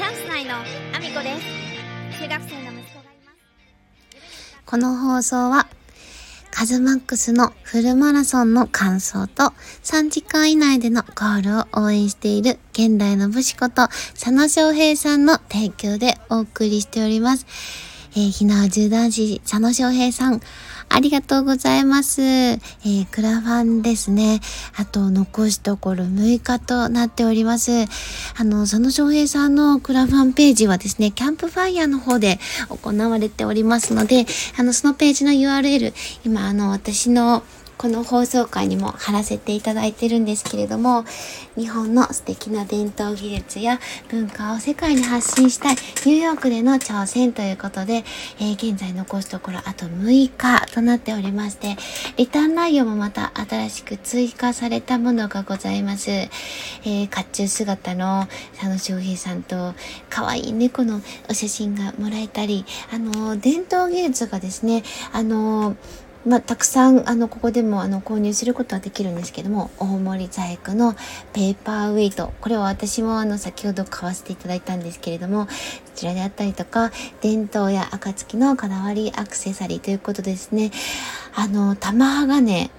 チャンス内のアミコです中学生の息子がいますこの放送は、カズマックスのフルマラソンの感想と3時間以内でのゴールを応援している現代の武士こと佐野翔平さんの提供でお送りしております。えー、ひなわ縦断士佐野翔平さん、ありがとうございます。えー、クラファンですね。あと、残すところ6日となっております。あの、佐野翔平さんのクラファンページはですね、キャンプファイヤーの方で行われておりますので、あの、そのページの URL、今、あの、私のこの放送回にも貼らせていただいてるんですけれども、日本の素敵な伝統技術や文化を世界に発信したいニューヨークでの挑戦ということで、えー現在残すところあと6日となっておりまして、リターン内容もまた新しく追加されたものがございます。えー、甲冑姿の佐野翔平さんと可愛い猫のお写真がもらえたり、あの伝統技術がですね、あのまあ、たくさん、あの、ここでも、あの、購入することはできるんですけども、大森細工のペーパーウェイト。これは私も、あの、先ほど買わせていただいたんですけれども、こちらであったりとか、伝統や暁のこだわりアクセサリーということですね。あの、玉鋼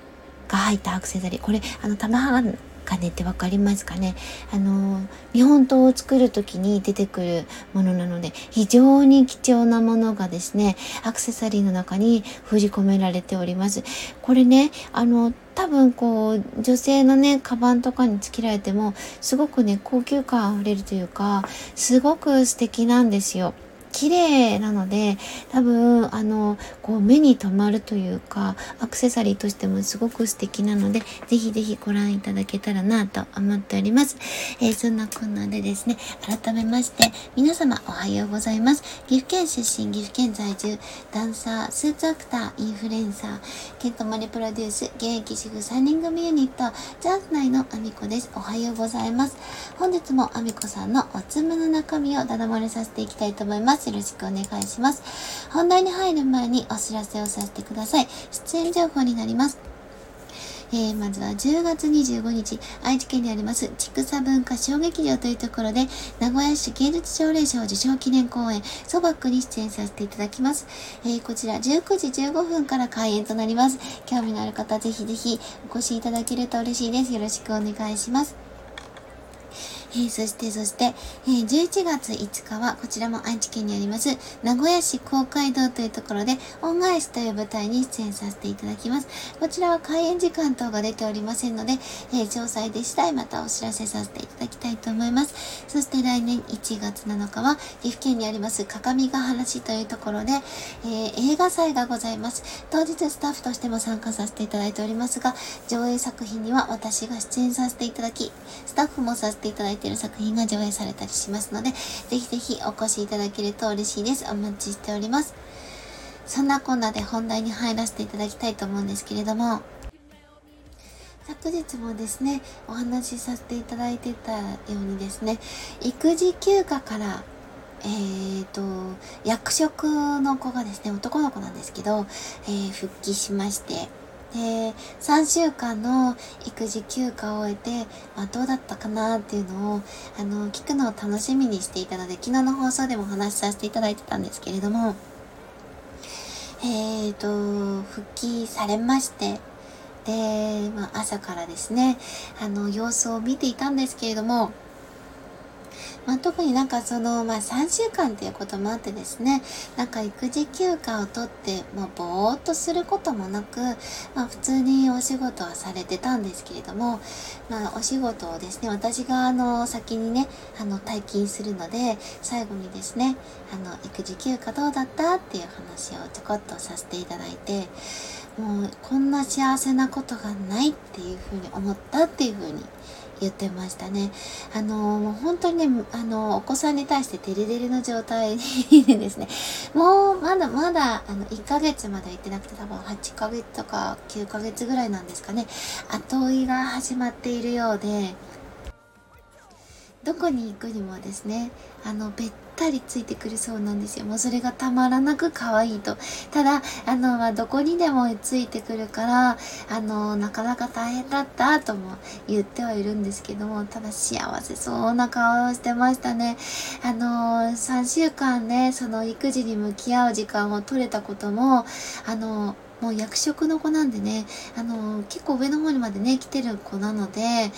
が入ったアクセサリー。これ、あの、玉鋼ってわかりますかね？あの、日本刀を作る時に出てくるものなので、非常に貴重なものがですね、アクセサリーの中に封じ込められております。これね、あの、多分こう、女性のね、カバンとかにつけられても、すごくね、高級感あふれるというか、すごく素敵なんですよ。綺麗なので多分あのこう目に留まるというかアクセサリーとしてもすごく素敵なのでぜひぜひご覧いただけたらなと思っております、えーそんなこんなでですね改めまして皆様おはようございます。岐阜県出身岐阜県在住ダンサースーツアクターインフルエンサーケントマリプロデュース現役主婦3人組ユニットジャンス内のアミコです。おはようございます。本日もアミコさんのおつむの中身をだだ漏れさせていきたいと思います。よろしくお願いします本題に入る前にお知らせをさせてください出演情報になりますえーまずは10月25日、愛知県にあります、畜産文化小劇場というところで、名古屋市芸術奨励賞受賞記念公演、ソバックに出演させていただきます。えーこちら19時15分から開演となります。興味のある方、ぜひぜひお越しいただけると嬉しいです。よろしくお願いします。えそして、そして、え11月5日は、こちらも愛知県にあります、名古屋市公会堂というところで、恩返しという舞台に出演させていただきます。こちらは開演時間等が出ておりませんので、え詳細で次第またお知らせさせていただきたいと思います。そして来年1月7日は、岐阜県にあります、各務原市というところで、えー映画祭がございます。当日スタッフとしても参加させていただいておりますが、上映作品には私が出演させていただき、スタッフもさせていただいている作品が上映されたりしますので、ぜひぜひお越しいただけると嬉しいです。お待ちしております。そんなこんなで本題に入らせていただきたいと思うんですけれども、昨日もですね、お話しさせていただいてたようにですね、育児休暇から、えーと、役職の子がですね、男の子なんですけど、えー復帰しまして、で、3週間の育児休暇を終えて、まあ、どうだったかなっていうのを、あの、聞くのを楽しみにしていたので、昨日の放送でもお話しさせていただいてたんですけれども、えーと、復帰されまして、で、まあ、朝からですね、あの、様子を見ていたんですけれども、まあ、特になんかその、まあ、3週間っていうこともあってですね、なんか育児休暇を取って、まあ、ぼーっとすることもなく、まあ、普通にお仕事はされてたんですけれども、まあ、お仕事をですね、私があの、先にね、あの、退勤するので、最後にですね、あの、育児休暇どうだったっていう話をちょこっとさせていただいて、もう、こんな幸せなことがないっていうふうに思ったっていうふうに言ってましたね。あの、もう本当にね、あの、お子さんに対してデレデレの状態でですね、もうまだまだ、あの、1ヶ月まで行ってなくて多分8ヶ月とか9ヶ月ぐらいなんですかね、後追いが始まっているようで、どこに行くにもですねあのべったりついてくるそうなんですよ。もうそれがたまらなく可愛いと。ただあの、まあ、どこにでもついてくるからあのなかなか大変だったとも言ってはいるんですけどもただ幸せそうな顔をしてましたね。あの3週間ねその育児に向き合う時間を取れたこともあのもう役職の子なんでね、あの、結構上の方にまでね、来てる子なので、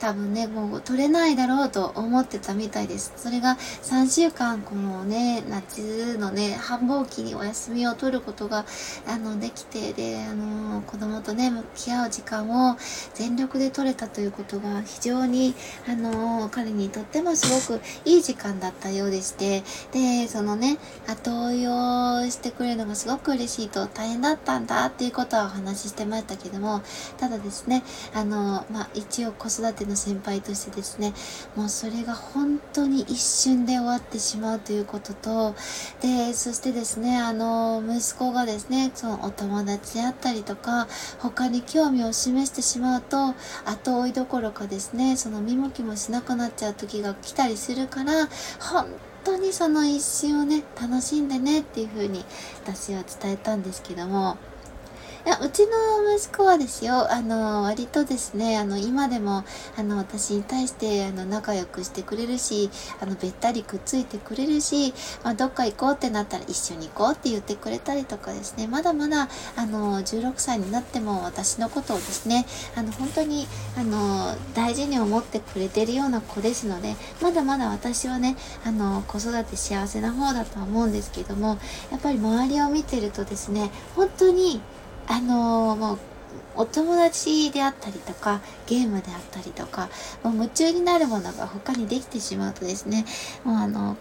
多分ね、もう取れないだろうと思ってたみたいです。それが3週間、このね、夏のね、繁忙期にお休みを取ることが、あの、できて、で、あの、子供とね、向き合う時間を全力で取れたということが非常に、あの、彼にとってもすごくいい時間だったようでして、で、そのね、後追いをしてくれるのがすごく嬉しいと大変だったんだっていうことはお話ししてましたけども、ただですね、あの、まあ、一応子育ての先輩としてですね、もうそれが本当に一瞬で終わってしまうということと、で、そしてですね、あの、息子がですね、そのお友達であったりとか、他に興味を示してしまうと、後追いどころかですね、その見向きもしなくなっちゃう時が来たりするから、本当にその一瞬をね、楽しんでねっていう風に私は伝えたんですけども、いや、うちの息子はですよ、あの、割とですね、あの、今でも、あの、私に対して、あの、仲良くしてくれるし、あの、べったりくっついてくれるし、まあ、どっか行こうってなったら一緒に行こうって言ってくれたりとかですね、まだまだ、あの、16歳になっても私のことをですね、あの、本当に、あの、大事に思ってくれてるような子ですので、まだまだ私はね、あの、子育て幸せな方だとは思うんですけども、やっぱり周りを見てるとですね、本当に、あのー、もうお友達であったりとかゲームであったりとかもう夢中になるものが他にできてしまうとですねもうあの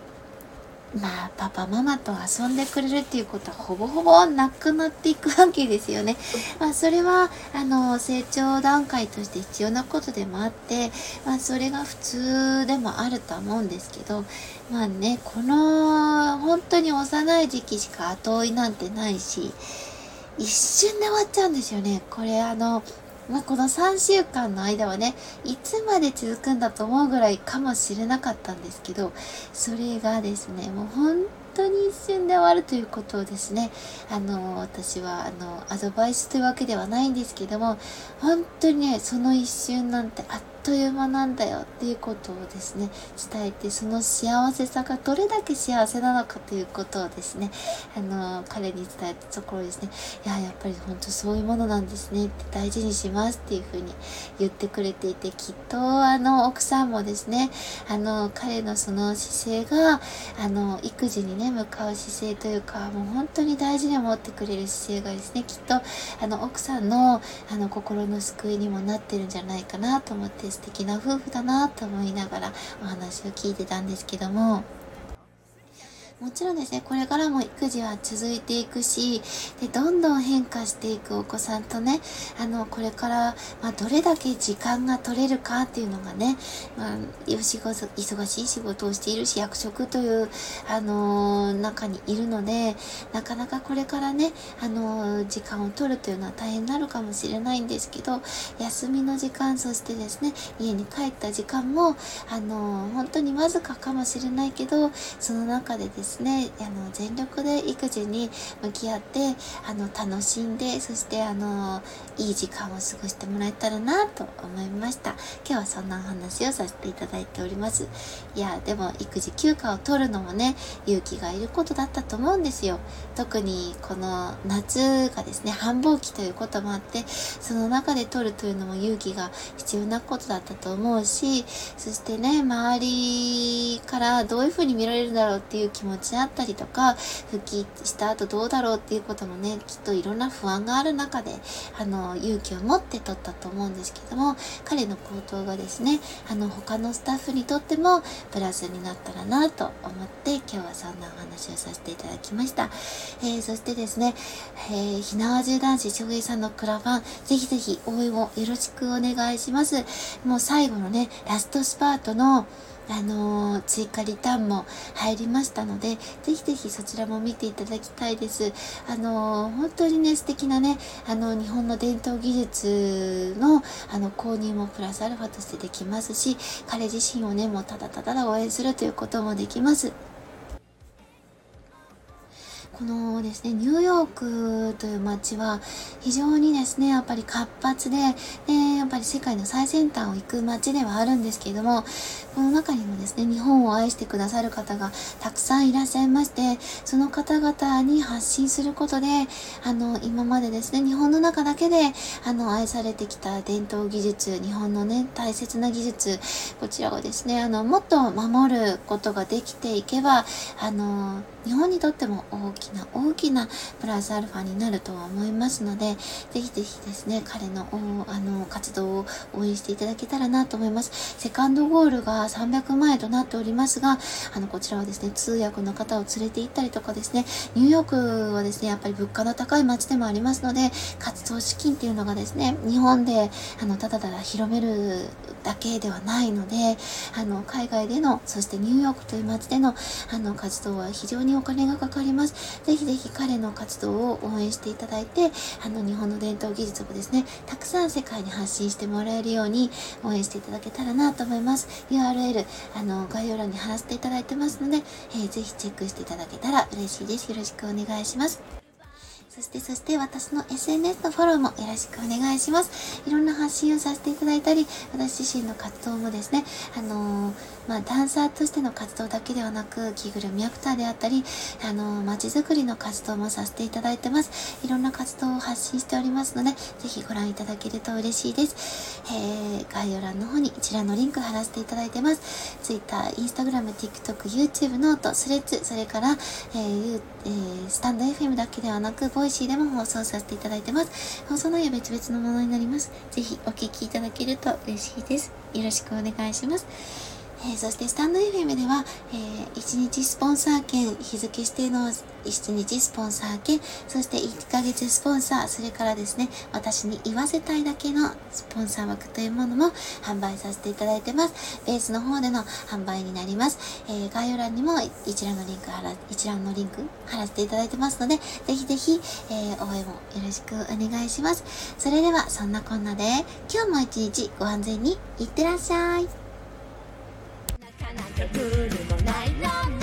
まあパパママと遊んでくれるっていうことはほぼほぼなくなっていくわけですよね。まあそれはあの成長段階として必要なことでもあって、まあそれが普通でもあるとは思うんですけど、まあね、この本当に幼い時期しか後追いなんてないし、一瞬で終わっちゃうんですよね。これあの、まあ、この3週間の間はね、いつまで続くんだと思うぐらいかもしれなかったんですけど、それがですね、もう本当に一瞬で終わるということをですね、あの、私は、あの、アドバイスというわけではないんですけども、本当にね、その一瞬なんてあっという間なんだよっていうことをですね伝えてその幸せさがどれだけ幸せなのかということをですねあの彼に伝えたところですねいややっぱり本当そういうものなんですねって大事にしますっていうふうに言ってくれていてきっとあの奥さんもですねあの彼のその姿勢があの育児にね向かう姿勢というかもう本当に大事に思ってくれる姿勢がですねきっとあの奥さんのあの心の救いにもなってるんじゃないかなと思って敵な夫婦だなと思いながらお話を聞いてたんですけども。もちろんですね、これからも育児は続いていくし、で、どんどん変化していくお子さんとね、あの、これから、まあ、どれだけ時間が取れるかっていうのがね、まあ、忙しい仕事をしているし、役職という、あのー、中にいるので、なかなかこれからね、あのー、時間を取るというのは大変になるかもしれないんですけど、休みの時間、そしてですね、家に帰った時間も、あのー、本当にわずかかもしれないけど、その中でですねですね。あの全力で育児に向き合ってあの楽しんでそしてあのいい時間を過ごしてもらえたらなと思いました。今日はそんなお話をさせていただいております。いやでも育児休暇を取るのもね勇気がいることだったと思うんですよ。特にこの夏がですね繁忙期ということもあってその中で取るというのも勇気が必要なことだったと思うしそしてね周りからどういうふうに見られるだろうっていう気持ちあったりとか、復帰した後どうだろうっていうこともね、きっといろんな不安がある中で、あの、勇気を持って取ったと思うんですけども、彼の行動がですね、あの、他のスタッフにとってもプラスになったらなと思って、今日はそんなお話をさせていただきました。えー、そしてですね、えー、ひなわじゅう男子翔平さんのクラファン、ぜひぜひ応援をよろしくお願いします。もう最後のね、ラストスパートの、あのー、追加リターンも入りましたので、ぜひぜひそちらも見ていただきたいです。あのー、本当にね、素敵なね、あの、日本の伝統技術の、あの、購入もプラスアルファとしてできますし、彼自身をね、もうただただ応援するということもできます。このですね、ニューヨークという街は非常にですね、やっぱり活発で、でやっぱり世界の最先端を行く街ではあるんですけれども、この中にもですね、日本を愛してくださる方がたくさんいらっしゃいまして、その方々に発信することで、あの、今までですね、日本の中だけで、あの、愛されてきた伝統技術、日本のね、大切な技術、こちらをですね、あの、もっと守ることができていけば、あの、日本にとっても大きな大きなプラスアルファになるとは思いますので、ぜひぜひですね、彼のあの活動を応援していただけたらなと思います。セカンドゴールが300万円となっておりますが、あの、こちらはですね、通訳の方を連れて行ったりとかですね、ニューヨークはですね、やっぱり物価の高い街でもありますので、活動資金っていうのがですね、日本で、あの、ただただ広めるだけではないので、あの、海外での、そしてニューヨークという街での、あの、活動は非常ににお金がかかります。ぜひぜひ彼の活動を応援していただいて、あの、日本の伝統技術をですね、たくさん世界に発信してもらえるように応援していただけたらなと思います。URL、あの、概要欄に貼らせていただいてますので、えー、ぜひチェックしていただけたら嬉しいです。よろしくお願いします。そして、そして私の SNS のフォローもよろしくお願いします。いろんな発信をさせていただいたり、私自身の活動もですね、あのー、まあ、ダンサーとしての活動だけではなく、着ぐるみアクターであったり、あのー、街づくりの活動もさせていただいてます。いろんな活動を発信しておりますので、ぜひご覧いただけると嬉しいです。えー、概要欄の方に一覧のリンク貼らせていただいてます。Twitter、Instagram、TikTok、YouTube、 note、Threads、それから、えーえー、スタンド FM だけではなく、 Voicy でも放送させていただいてます。放送内容別々のものになります。ぜひお聴きいただけると嬉しいです。よろしくお願いします。えー、そしてスタンド FM では、えー、1日スポンサー券、日付指定の1日スポンサー券、そして1ヶ月スポンサー、それからですね、私に言わせたいだけのスポンサー枠というものも販売させていただいてます。ベースの方での販売になります。えー、概要欄にも一覧のリンク貼ら、一覧のリンク貼らせていただいてますので、ぜひぜひ、えー、応援もよろしくお願いします。それでは、そんなこんなで、今日も一日ご安全にいってらっしゃい。なんルールもないの